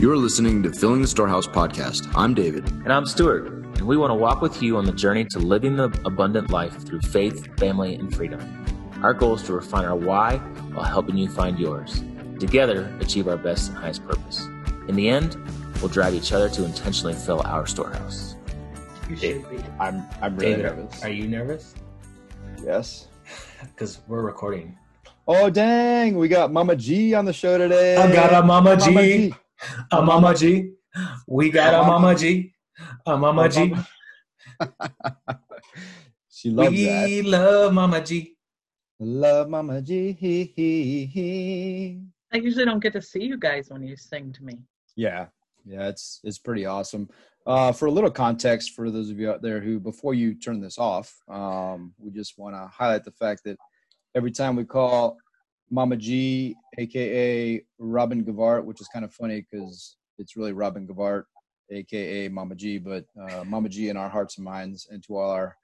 You're listening to Filling the Storehouse podcast. I'm David. And I'm Stuart. And we want to walk with you on the journey to living the abundant life through faith, family, and freedom. Our goal is to refine our why while helping you find yours. Together, achieve our best and highest purpose. In the end, we'll drive each other to intentionally fill our storehouse. You should be. I'm I'm really David, nervous. are you nervous? Yes. Because we're recording. Oh dang, we got Mama G on the show today. I got a Mama G. G. A Mama G. We got a Mama G. A Mama G. She loves We that. love Mama G. Love Mama G. I usually don't get to see you guys when you sing to me. Yeah, yeah, it's it's pretty awesome. Uh, for a little context for those of you out there who, before you turn this off, um, we just want to highlight the fact that every time we call Mama G, aka Robin Gavart, which is kind of funny because it's really Robin Gavart, aka Mama G, but uh, Mama G in our hearts and minds, and to all our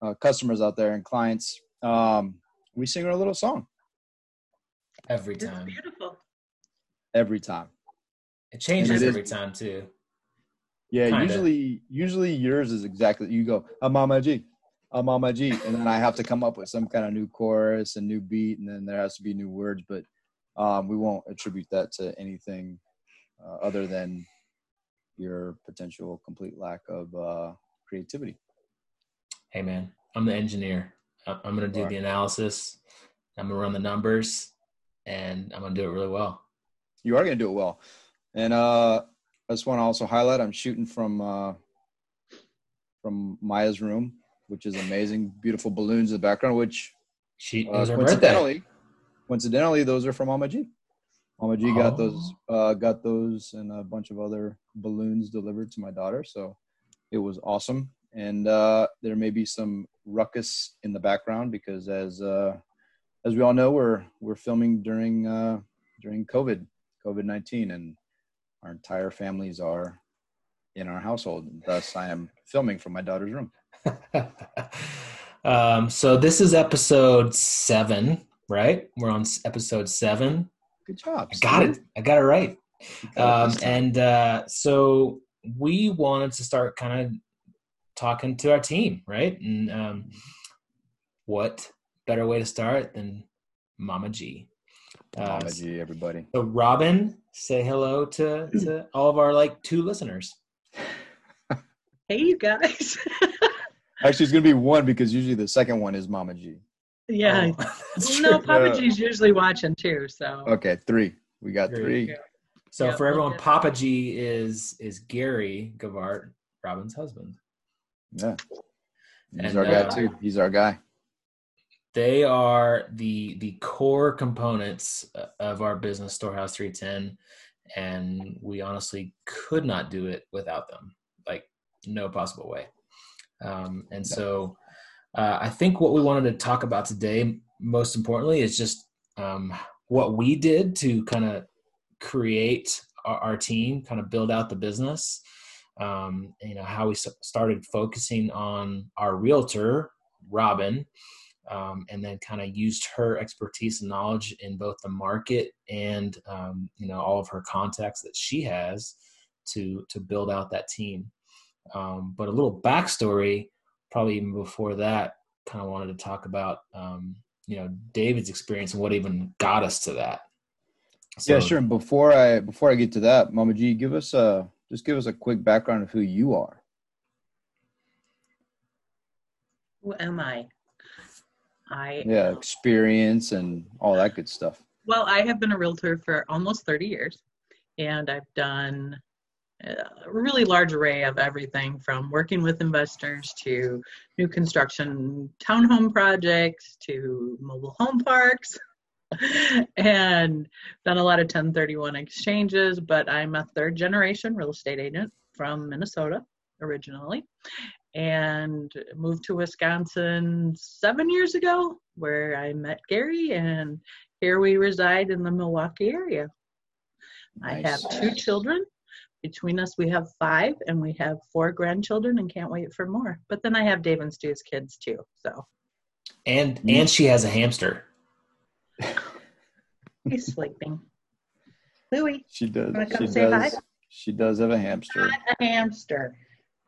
uh, customers out there and clients, um, we sing her a little song Every It's time. beautiful. every time. It changes And it is- every time, too. Yeah, Kinda. usually usually yours is exactly you go a mama G, a my Jeep, and then I have to come up with some kind of new chorus and new beat, and then there has to be new words. But um, we won't attribute that to anything uh, other than your potential complete lack of uh, creativity. hey man, I'm the engineer. I'm gonna do You the analysis. I'm gonna run the numbers, and I'm gonna do it really well. You are going to do it well, and uh, I just want to also highlight I'm shooting from uh, from Maya's room, which is amazing. Beautiful balloons in the background, which She Uh, was her birthday. coincidentally, coincidentally, those are from Mama G. Mama G got Oh. those, uh, got those, and a bunch of other balloons delivered to my daughter. So it was awesome. And uh, there may be some ruckus in the background because, as uh, as we all know, we're we're filming during uh, during COVID COVID nineteen, and our entire families are in our household. Thus, I am filming from my daughter's room. um, so this is episode seven, right? We're on episode seven. Good job. I got it. I got it right. You got it Um, and uh, so we wanted to start kind of talking to our team, right? And um, what better way to start than Mama G? Uh, Mama G, everybody. So Robin, say hello to, to all of our like two listeners. Hey, you guys. Actually, it's gonna be one because usually the second one is Mama G. yeah. Oh, no. Papa Yeah. G's usually watching too. So Okay, three. We got Three. three. So Yeah, for everyone, okay. Papa G is is Gary Gavart, Robin's husband. Yeah, he's And, our guy uh, too. He's our guy. They are the the core components uh, of our business, Storehouse 310, and we honestly could not do it without them. No possible way. Um, and so, uh, I think what we wanted to talk about today, most importantly, is just um, what we did to kind of create our, our team, kind of build out the business. Um, you know how we started focusing on our realtor, Robin, um, and then kind of used her expertise and knowledge in both the market and um, you know all of her contacts that she has to to build out that team. Um, but a little backstory, probably even before that, kind of wanted to talk about um, you know David's experience and what even got us to that. yeah, sure. And before I before I get to that, Mama G, give us a just give us a quick background of who you are. who am I? I Yeah, experience and all that good stuff. well, I have been a realtor for almost 30 years, and I've done a really large array of everything from working with investors to new construction townhome projects to mobile home parks. And done a lot of 1031 exchanges but i'm a third generation real estate agent from minnesota originally and moved to wisconsin seven years ago where i met gary and here we reside in the milwaukee area. I have two children between us we have five and we have four grandchildren and can't wait for more but then i have dave and stu's kids too so and and she has a hamster. he's sleeping louis She does. Come She say hi? does. She does have a hamster. Not a hamster.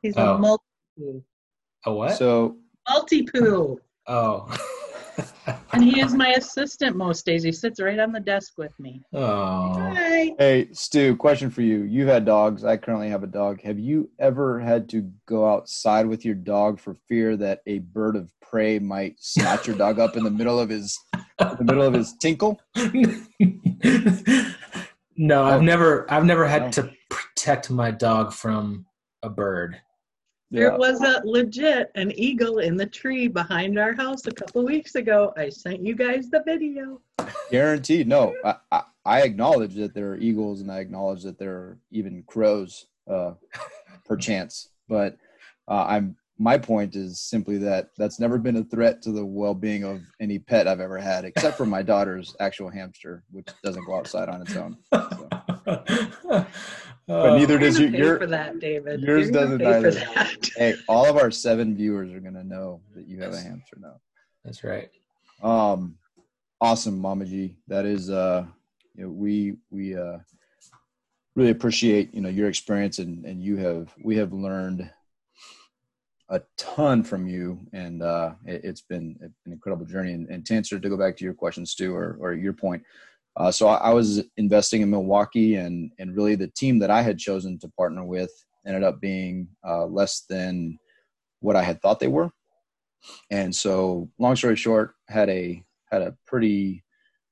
He's Oh. a multi A what? So Maltipoo. oh. And he is my assistant most days. He sits right on the desk with me. oh. Hi. Hey, Stu, question for you. You've had dogs. I currently have a dog. Have you ever had to go outside with your dog for fear that a bird of prey might snatch your dog up in the middle of his in the middle of his tinkle? no, I've Oh. never I've never had No. to protect my dog from a bird. There was a legit an eagle in the tree behind our house a couple weeks ago. I sent you guys the video. guaranteed. No, I, I, I acknowledge that there are eagles, and I acknowledge that there are even crows, uh, perchance. But uh, I'm my point is simply that that's never been a threat to the well-being of any pet I've ever had, except for my daughter's actual hamster, which doesn't go outside on its own. So. but neither does gonna your- your- for that, David. yours You're doesn't pay for either. that. Hey, all of our seven viewers are gonna know that you have a hamster now. That's right. Um, awesome, Mama G. That is, uh, you know, we we uh, really appreciate you know your experience and and you have we have learned a ton from you, and uh, it, has been an incredible journey. And, and to answer to go back to your question, Stu, or or your point. Uh, so I, I was investing in Milwaukee, and and really the team that I had chosen to partner with ended up being uh, less than what I had thought they were. And so, long story short, had a had a pretty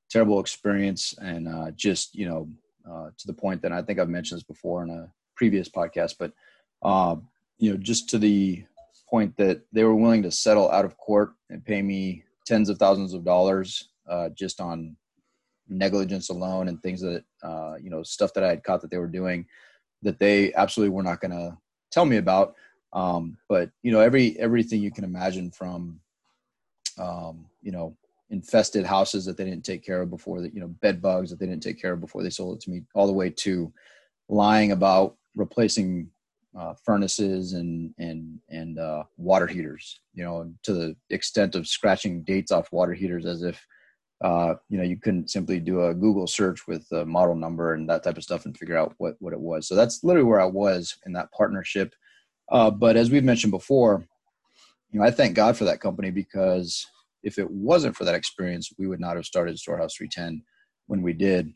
terrible experience, and uh, just you know, uh, to the point that I think I've mentioned this before in a previous podcast, but uh, you know, just to the point that they were willing to settle out of court and pay me tens of thousands of dollars uh, just on negligence alone and things that uh, you know stuff that I had caught that they were doing that they absolutely were not going to tell me about. Um, but you know every everything you can imagine from um, you know infested houses that they didn't take care of before that you know bed bugs that they didn't take care of before they sold it to me all the way to lying about replacing uh, furnaces and and and uh, water heaters you know to the extent of scratching dates off water heaters as if uh, you know you couldn't simply do a google search with the model number and that type of stuff and figure out what what it was. So that's literally where i was in that partnership. Uh, but as we've mentioned before you know i thank god for that company because if it wasn't for that experience we would not have started storehouse 310 when we did.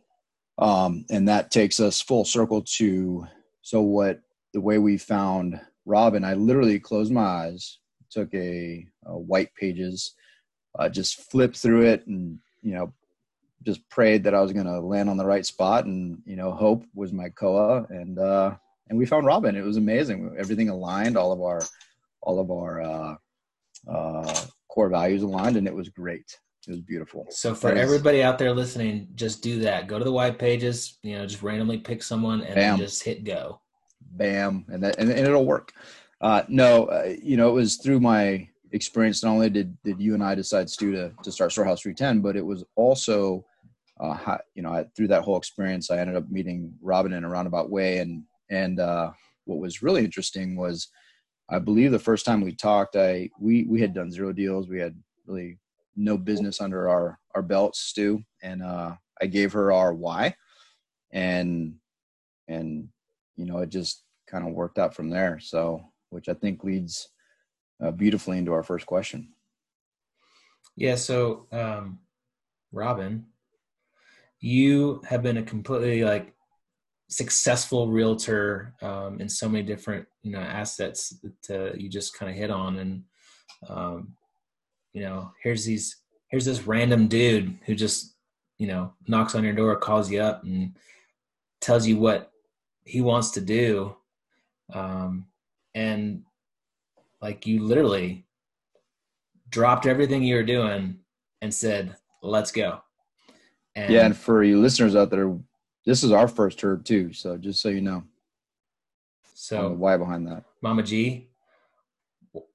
Um, and that takes us full circle to so what the way we found robin i literally closed my eyes took a, a white pages uh, just flipped through it and you know just prayed that i was going to land on the right spot and you know hope was my koa. And uh and we found robin. It was amazing. Everything aligned all of our all of our uh uh core values aligned and it was great. It was beautiful. So for everybody out there listening, just do that. Go to the white pages, you know, just randomly pick someone and just hit go. bam. And that and, and it'll work. Uh no uh, you know it was through my experience not only did did you and i decide stu to, to start storehouse 310 but it was also uh you know I, through that whole experience i ended up meeting robin in a roundabout way. And and uh what was really interesting was i believe the first time we talked i we we had done zero deals. We had really no business under our our belts stu. And uh i gave her our why. And and you know it just kind of worked out from there. So which i think leads uh, beautifully into our first question Yeah. So, um, Robin, you have been a completely like successful realtor um, in so many different you know assets that uh, you just kind of hit on, and um, you know here's these here's this random dude who just you know knocks on your door, calls you up, and tells you what he wants to do, um, and like you literally dropped everything you were doing and said, "Let's go." And yeah and for you listeners out there this is our first herb too so just so you know so, why behind that Mama G,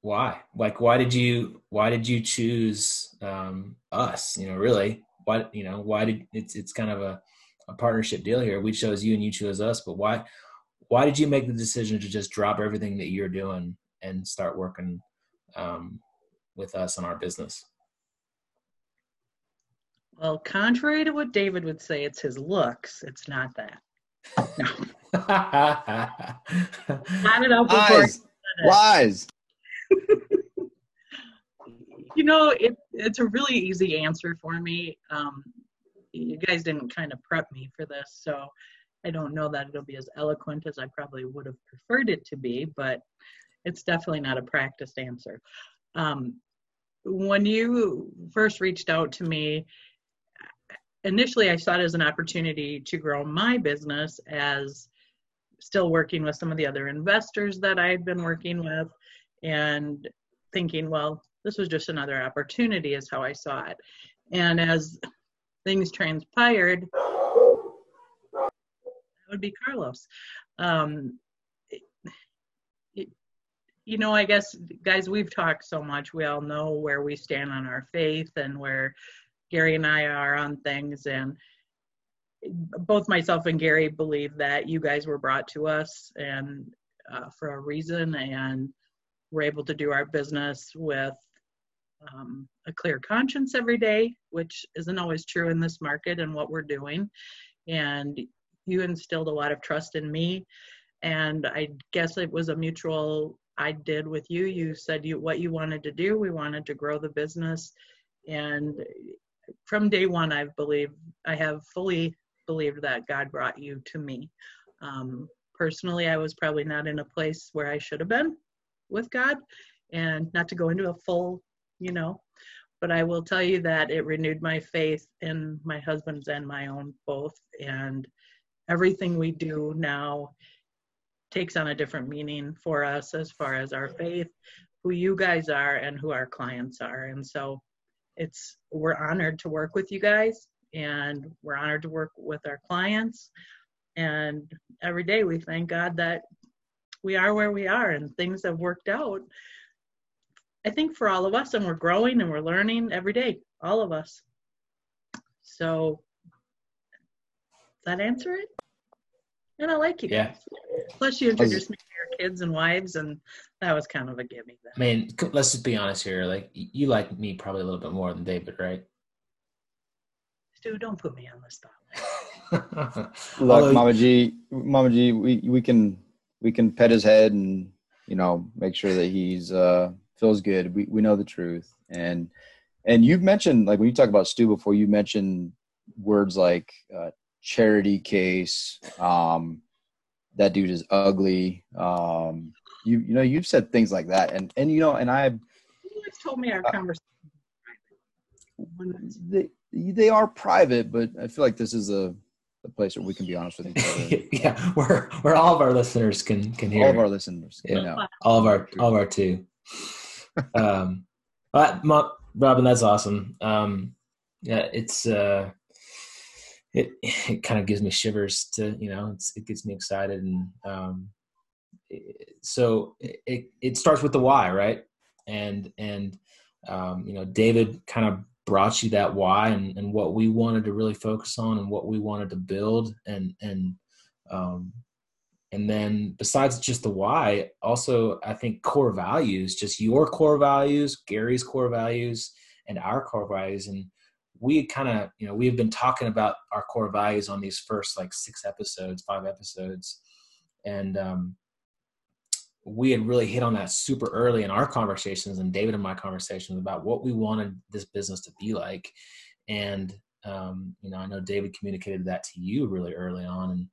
why? Like, why did you? Why did you choose um, us? You know, really, why? You know, why did it's it's kind of a, a partnership deal here. We chose you and you chose us, but why? Why did you make the decision to just drop everything that you're doing and start working um, with us on our business? Well, contrary to what David would say, it's his looks. It's not that. Got it out before. Lies. Lies. You know, it, it's a really easy answer for me. Um, you guys didn't kind of prep me for this, so I don't know that it'll be as eloquent as I probably would have preferred it to be, but it's definitely not a practiced answer. Um, when you first reached out to me, initially I saw it as an opportunity to grow my business as still working with some of the other investors that I've been working with and thinking, well, this was just another opportunity, is how I saw it. And as things transpired, that would be Carlos. Um, you know, I guess, guys, we've talked so much. We all know where we stand on our faith and where Gary and I are on things. And both myself and Gary believe that you guys were brought to us and uh, for a reason, and we're able to do our business with um, a clear conscience every day, which isn't always true in this market and what we're doing. And you instilled a lot of trust in me, and I guess it was a mutual. I did with you. You said you what you wanted to do. We wanted to grow the business, and from day one, I've believed I have fully believed that God brought you to me. Um, personally, I was probably not in a place where I should have been with God, and not to go into a full, you know, but I will tell you that it renewed my faith in my husband's and my own both, and everything we do now takes on a different meaning for us as far as our faith, who you guys are, and who our clients are, and so it's we're honored to work with you guys and we're honored to work with our clients. And every day we thank God that we are where we are and things have worked out. I think for all of us, and we're growing and we're learning every day, all of us. So, that answer it? And I like you Yeah. guys. Plus, you introduced me to your kids and wives, and that was kind of a gimme. I mean, let's just be honest here. Like, you like me probably a little bit more than David, right? Stu, don't put me on the spot. Look, Mama G, Mama G, we we can we can pet his head and you know make sure that he's uh feels good. We we know the truth, and and you've mentioned like when you talk about Stu before, you mentioned words like uh, charity case. Um, that dude is ugly. Um, you you know you've said things like that, and and you know, and I You always told me our Uh, conversation. They they are private, but I feel like this is a, a place where we can be honest with each other. yeah, where where all of our listeners can can hear All of our listeners, you Yeah. know. all of our all of our two. um, but Mo- Robin, that's awesome. Um, yeah, it's uh, it it kind of gives me shivers to you know it gets me excited and um, it- so it it starts with the why, right? And and um, you know David kind of brought you that why and, and what we wanted to really focus on and what we wanted to build and and um, and then besides just the why also i think core values just your core values gary's core values and our core values and we kind of you know we've been talking about our core values on these first like six episodes five episodes. And um, we had really hit on that super early in our conversations and david and my conversations about what we wanted this business to be like. And um, you know i know david communicated that to you really early on. And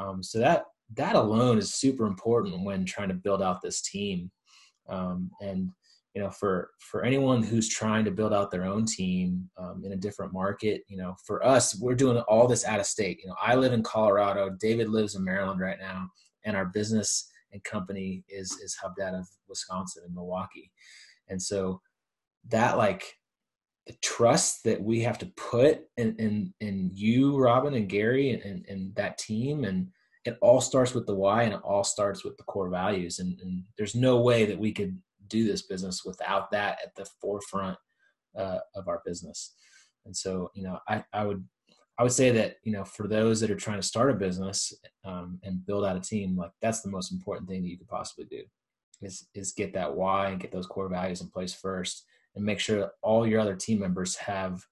um, so that that alone is super important when trying to build out this team. Um, and you know for for anyone who's trying to build out their own team um, in a different market you know for us we're doing all this out of state. You know i live in colorado david lives in maryland right now and our business and company is is hubbed out of wisconsin and milwaukee. And so that like the trust that we have to put in in, in you robin and gary and, and, and that team and it all starts with the why and it all starts with the core values. And, and there's no way that we could do this business without that at the forefront uh, of our business and so you know I, I would i would say that you know for those that are trying to start a business um, and build out a team like that's the most important thing that you could possibly do is is get that why and get those core values in place first and make sure that all your other team members have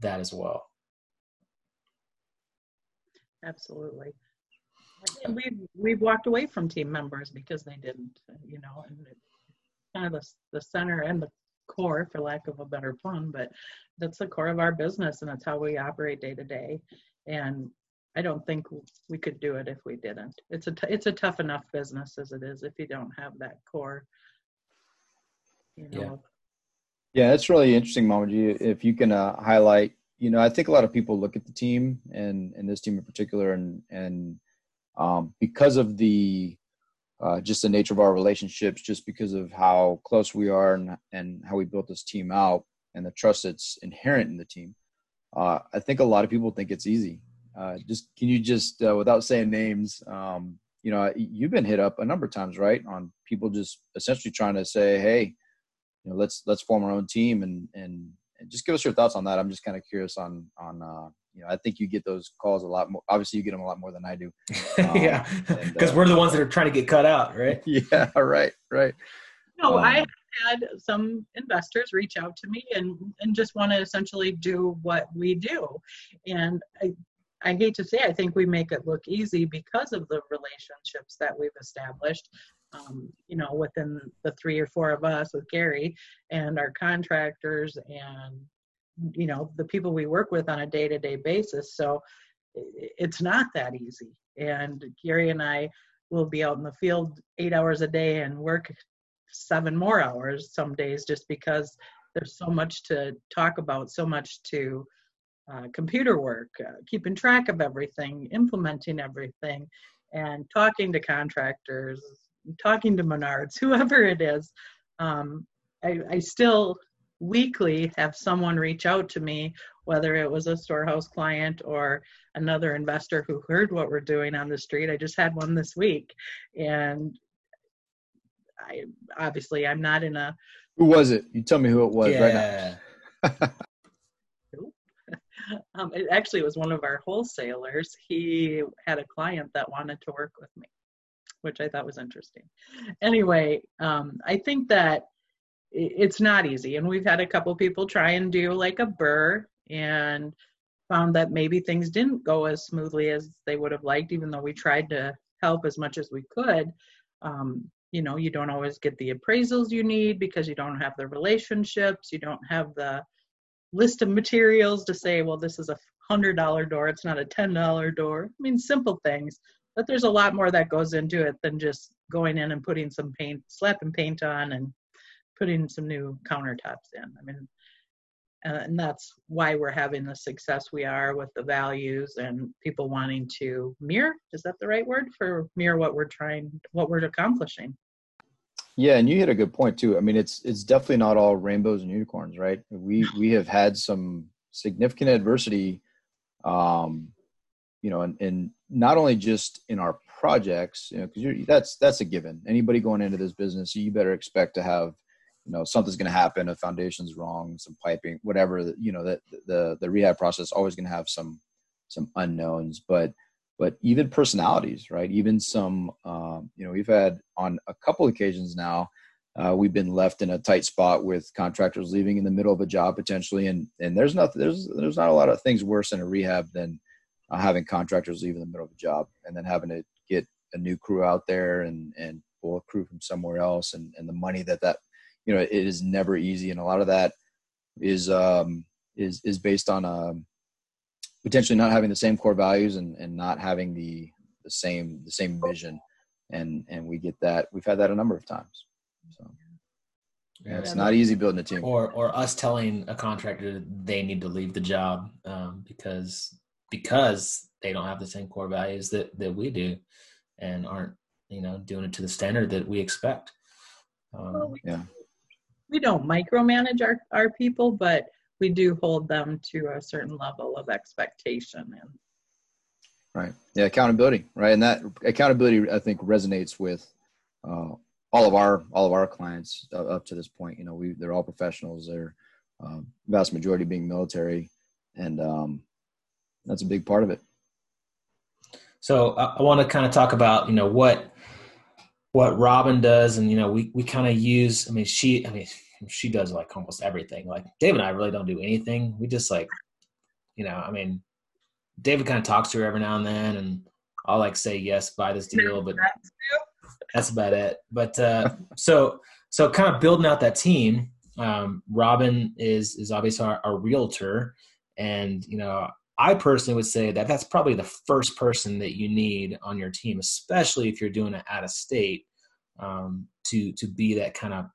that as well Absolutely. And we've we've walked away from team members because they didn't, you know, and kind of the the center and the core, for lack of a better pun, but that's the core of our business and that's how we operate day to day. And I don't think we could do it if we didn't. It's a t- it's a tough enough business as it is if you don't have that core. You know. Yeah. Yeah, that's really interesting, Mama G. If you can uh, highlight, you know, I think a lot of people look at the team and and this team in particular, and and um, because of the uh, just the nature of our relationships, just because of how close we are and and how we built this team out and the trust that's inherent in the team, uh, I think a lot of people think it's easy. Uh, just can you just uh, without saying names, um, you know, you've been hit up a number of times, right, on people just essentially trying to say, hey you know, let's let's form our own team and and, and just give us your thoughts on that. I'm just kind of curious on on uh, you know, I think you get those calls a lot more. Obviously, you get them a lot more than I do. Um, yeah, because uh, we're the ones that are trying to get cut out, right? Yeah, right, right. No, um, I had some investors reach out to me and and just want to essentially do what we do, and I. I hate to say, I think we make it look easy because of the relationships that we've established um, you know, within the three or four of us with Gary and our contractors and, you know, the people we work with on a day to day basis. So it's not that easy. And Gary and I will be out in the field eight hours a day and work seven more hours some days just because there's so much to talk about, so much to uh, computer work, uh, keeping track of everything, implementing everything, and talking to contractors, talking to Menards, whoever it is, um, I, I still weekly have someone reach out to me, whether it was a storehouse client or another investor who heard what we're doing on the street. I just had one this week, and I obviously I'm not in a. Who was it? You tell me who it was yeah. right now. um, it actually was one of our wholesalers. He had a client that wanted to work with me which I thought was interesting. Anyway, um, I think that it's not easy, and we've had a couple people try and do like a BRRRR and found that maybe things didn't go as smoothly as they would have liked, even though we tried to help as much as we could. Um, you know, you don't always get the appraisals you need because you don't have the relationships, you don't have the list of materials to say, well, this is a hundred dollar door, it's not a ten dollar door. I mean, simple things but there's a lot more that goes into it than just going in and putting some paint, slapping paint on, and putting some new countertops in. I mean, and that's why we're having the success we are with the values and people wanting to mirror. Is that the right word for mirror what we're trying, what we're accomplishing? Yeah, and you hit a good point too. I mean, it's it's definitely not all rainbows and unicorns, right? We we have had some significant adversity, um, you know, and, and not only just in our projects, you know, because that's that's a given. Anybody going into this business, you better expect to have, you know, something's going to happen. A foundation's wrong, some piping, whatever. You know, that the the rehab process always going to have some some unknowns, but but even personalities, right? Even some, um, you know, we've had on a couple occasions now. Uh, we've been left in a tight spot with contractors leaving in the middle of a job potentially, and and there's nothing there's there's not a lot of things worse in a rehab than uh, having contractors leave in the middle of a job and then having to get a new crew out there and and pull a crew from somewhere else and and the money that that you know it is never easy. And a lot of that is um is is based on um potentially not having the same core values and and not having the the same the same vision. And and we get that we've had that a number of times. So yeah, it's not easy building a team. Or or us telling a contractor they need to leave the job um, because because they don't have the same core values that that we do and aren't you know doing it to the standard that we expect. Um, well, we, yeah we don't micromanage our, our people but we do hold them to a certain level of expectation and right. Yeah accountability right? And that accountability i think resonates with uh, all of our all of our clients up to this point. You know we they're all professionals. They're uh, vast majority being military. And um, that's a big part of it. So I, I want to kind of talk about you know what what Robin does, and you know we we kind of use. I mean, she I mean she does like almost everything. Like Dave and I really don't do anything. We just like you know I mean David kind of talks to her every now and then, and I'll like say yes, buy this deal, but that's about it. But uh, so so kind of building out that team. Um, Robin is is obviously our, our realtor, and you know I personally would say that that's probably the first person that you need on your team, especially if you're doing it out of state, um, to to be that kind of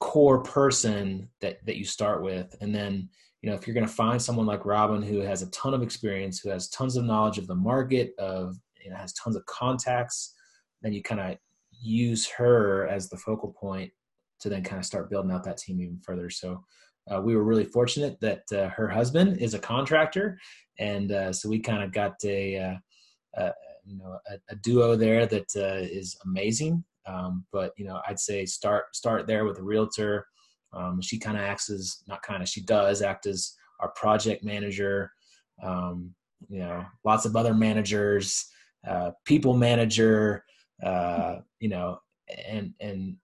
core person that that you start with, and then you know if you're going to find someone like Robin who has a ton of experience, who has tons of knowledge of the market, of you know has tons of contacts, then you kind of use her as the focal point to then kind of start building out that team even further. So uh, we were really fortunate that uh, her husband is a contractor, and uh, so we kind of got a, uh, a you know a, a, duo there that uh, is amazing. Um, but you know, I'd say start start there with a realtor. Um, she kind of acts as not kind of she does act as our project manager. Um, you know, lots of other managers, uh, people manager. you know, and and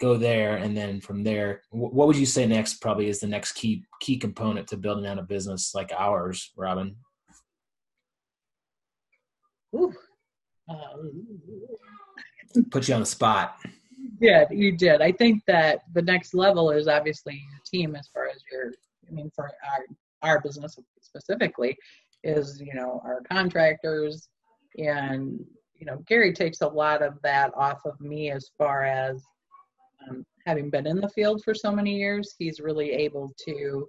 go there and then from there what would you say next probably is the next key key component to building out a business like ours robin? Ooh. Um, put you on the spot. Yeah you did. I think that the next level is obviously your team as far as your i mean for our our business specifically is you know our contractors. And you know gary takes a lot of that off of me as far as um, having been in the field for so many years, he's really able to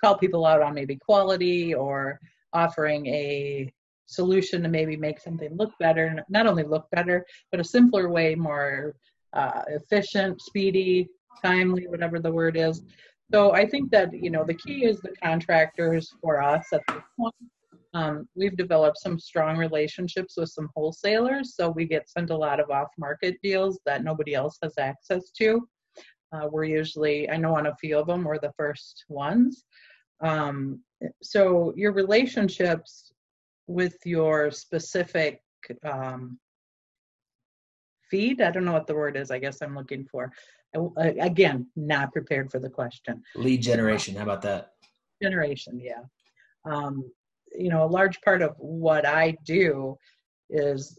call people out on maybe quality or offering a solution to maybe make something look better, not only look better, but a simpler way, more uh, efficient, speedy, timely, whatever the word is. So I think that you know the key is the contractors for us at this point um, we've developed some strong relationships with some wholesalers, so we get sent a lot of off market deals that nobody else has access to. Uh, we're usually, I know on a few of them, we're the first ones. Um, so your relationships with your specific um, feed, I don't know what the word is, I guess I'm looking for. Uh, again, not prepared for the question. Lead generation, how about that? Generation, yeah. Um, you know a large part of what i do is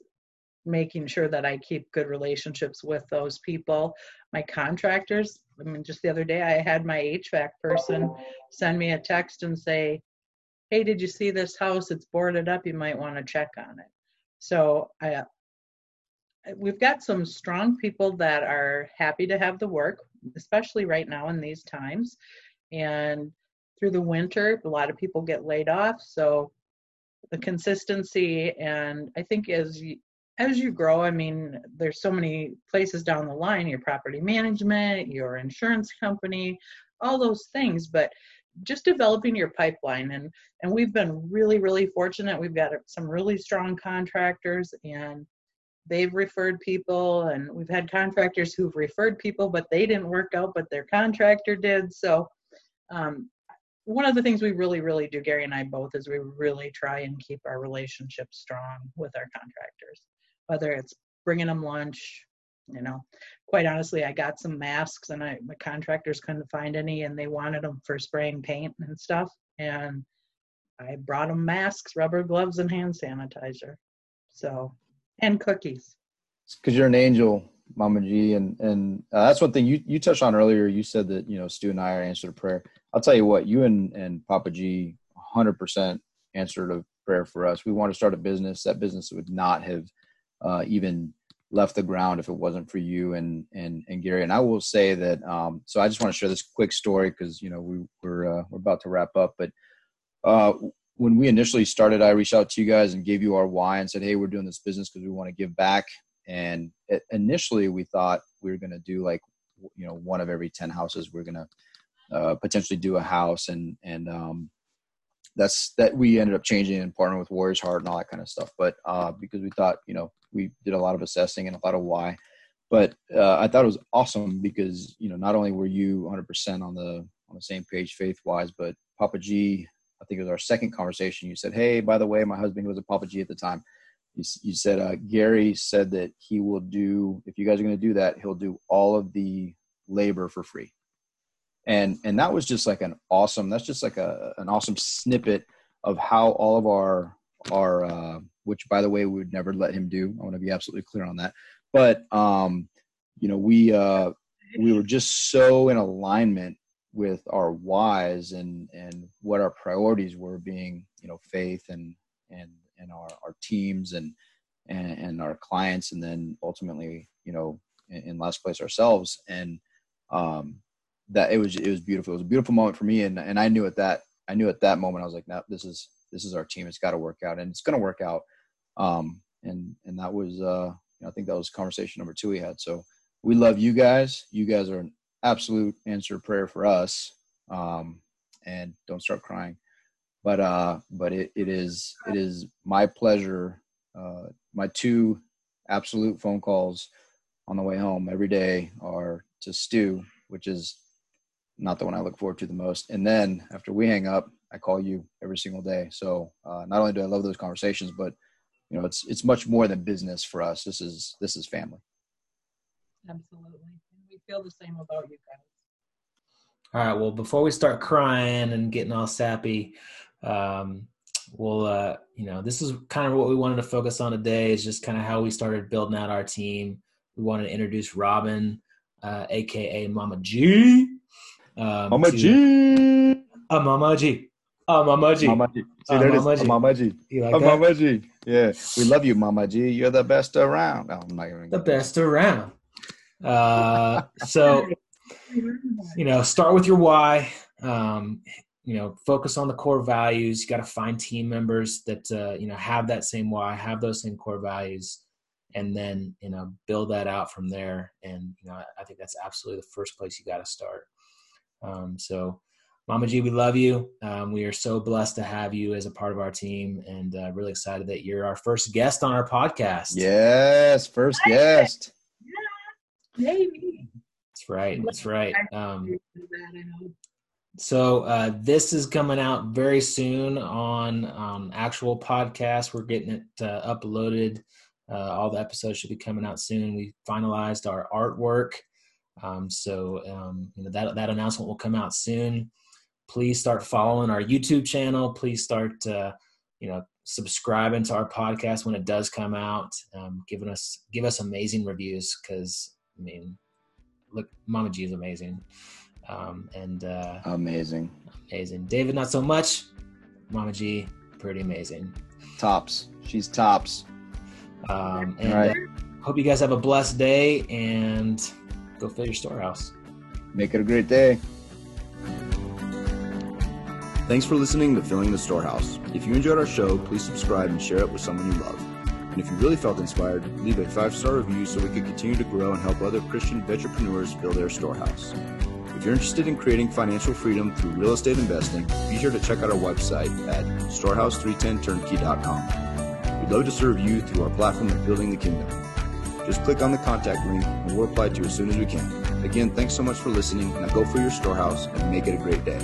making sure that i keep good relationships with those people. My contractors i mean just the other day i had my hvac person send me a text and say hey did you see this house? It's boarded up. You might want to check on it. So i we've got some strong people that are happy to have the work especially right now in these times. And through the winter. A lot of people get laid off, so the consistency and I think as you, as you grow, I mean, there's so many places down the line, your property management, your insurance company, all those things, but just developing your pipeline. And and we've been really really fortunate. We've got some really strong contractors and they've referred people and we've had contractors who've referred people but they didn't work out but their contractor did. So um, one of the things we really, really do, Gary and I both, is we really try and keep our relationship strong with our contractors, whether it's bringing them lunch. You know, quite honestly, I got some masks and I the contractors couldn't find any, and they wanted them for spraying paint and stuff, and I brought them masks, rubber gloves, and hand sanitizer. So, and cookies. Because you're an angel, Mama G, and and uh, that's one thing you you touched on earlier. You said that you know Stu and I are answered a prayer. I'll tell you what, you and and Papa G, hundred percent answered a prayer for us. We want to start a business. That business would not have uh, even left the ground if it wasn't for you and and and Gary. And I will say that. Um, so I just want to share this quick story because you know we we're uh, we're about to wrap up, but. Uh, when we initially started, I reached out to you guys and gave you our why and said, "Hey, we're doing this business because we want to give back." and it, initially we thought we were going to do like you know one of every 10 houses we're going to uh, potentially do a house and and um, that's that we ended up changing and partnering with warriors heart and all that kind of stuff. But uh, because we thought you know we did a lot of assessing and a lot of why. But uh, i thought it was awesome because you know not only were you 100% on the on the same page faith wise but papa g i think it was our second conversation you said hey by the way my husband was a papa g at the time. You, you said uh, Gary said that he will do if you guys are going to do that, he'll do all of the labor for free, and and that was just like an awesome. That's just like a an awesome snippet of how all of our our uh, which by the way we would never let him do. I want to be absolutely clear on that. But um, you know, we uh, we were just so in alignment with our whys and and what our priorities were being you know faith and and and our our teams and and, and our clients and then ultimately you know in, in last place ourselves and um that it was it was beautiful. It was a beautiful moment for me. And and i knew at that i knew at that moment i was like no this is this is our team. It's got to work out. And it's going to work out. Um and and that was uh you know, i think that was conversation number two we had. So we love you guys. You guys are an absolute answer prayer for us. Um and don't start crying. But uh but it, it is it is my pleasure uh my two absolute phone calls on the way home every day are to stu which is not the one i look forward to the most and then after we hang up i call you every single day so uh, not only do i love those conversations but you know it's it's much more than business for us this is this is family Absolutely. We feel the same about you guys. All right. Well, before we start crying and getting all sappy, um, we'll, uh, you know, this is kind of what we wanted to focus on today is just kind of how we started building out our team. We wanted to introduce Robin, uh, aka Mama G. Um, mama to- g Uh, Mama G. Uh, Mama G. mama g see Uh, there it is. Mama G. Mama g You like Uh, that? mama g yeah. We love you mama g you're the best around. Oh, I'm not even The best around. Uh, so you know start with your why. Um, you know focus on the core values. You got to find team members that uh, you know have that same why have those same core values and then you know build that out from there. And you know I think that's absolutely the first place you got to start um, so mama g we love you um, we are so blessed to have you as a part of our team and uh, really excited that you're our first guest on our podcast yes first guest Yeah, Maybe. that's right that's right um, That, I hope. So uh, this is coming out very soon on um, actual podcast. We're getting it uh, uploaded. Uh, all the episodes should be coming out soon. We finalized our artwork, um, so um, you know that that announcement will come out soon. Please start following our YouTube channel. Please start uh, you know subscribing to our podcast when it does come out. Um, giving us give us amazing reviews because I mean, look, Mama G is amazing. Um, and uh, amazing amazing. David, not so much. Mama G, pretty amazing. tops she's tops Um, and All right. uh, hope you guys have a blessed day and go fill your storehouse. make it a great day Thanks for listening to Filling the Storehouse. If you enjoyed our show, please subscribe and share it with someone you love. And if you really felt inspired, leave a five star review so we can continue to grow and help other Christian entrepreneurs fill their storehouse. If you're interested in creating financial freedom through real estate investing, be sure to check out our website at storehouse310turnkey.com. We'd love to serve you through our platform of building the kingdom. Just click on the contact link and we'll reply to you as soon as we can. Again, thanks so much for listening. Now go for your storehouse and make it a great day.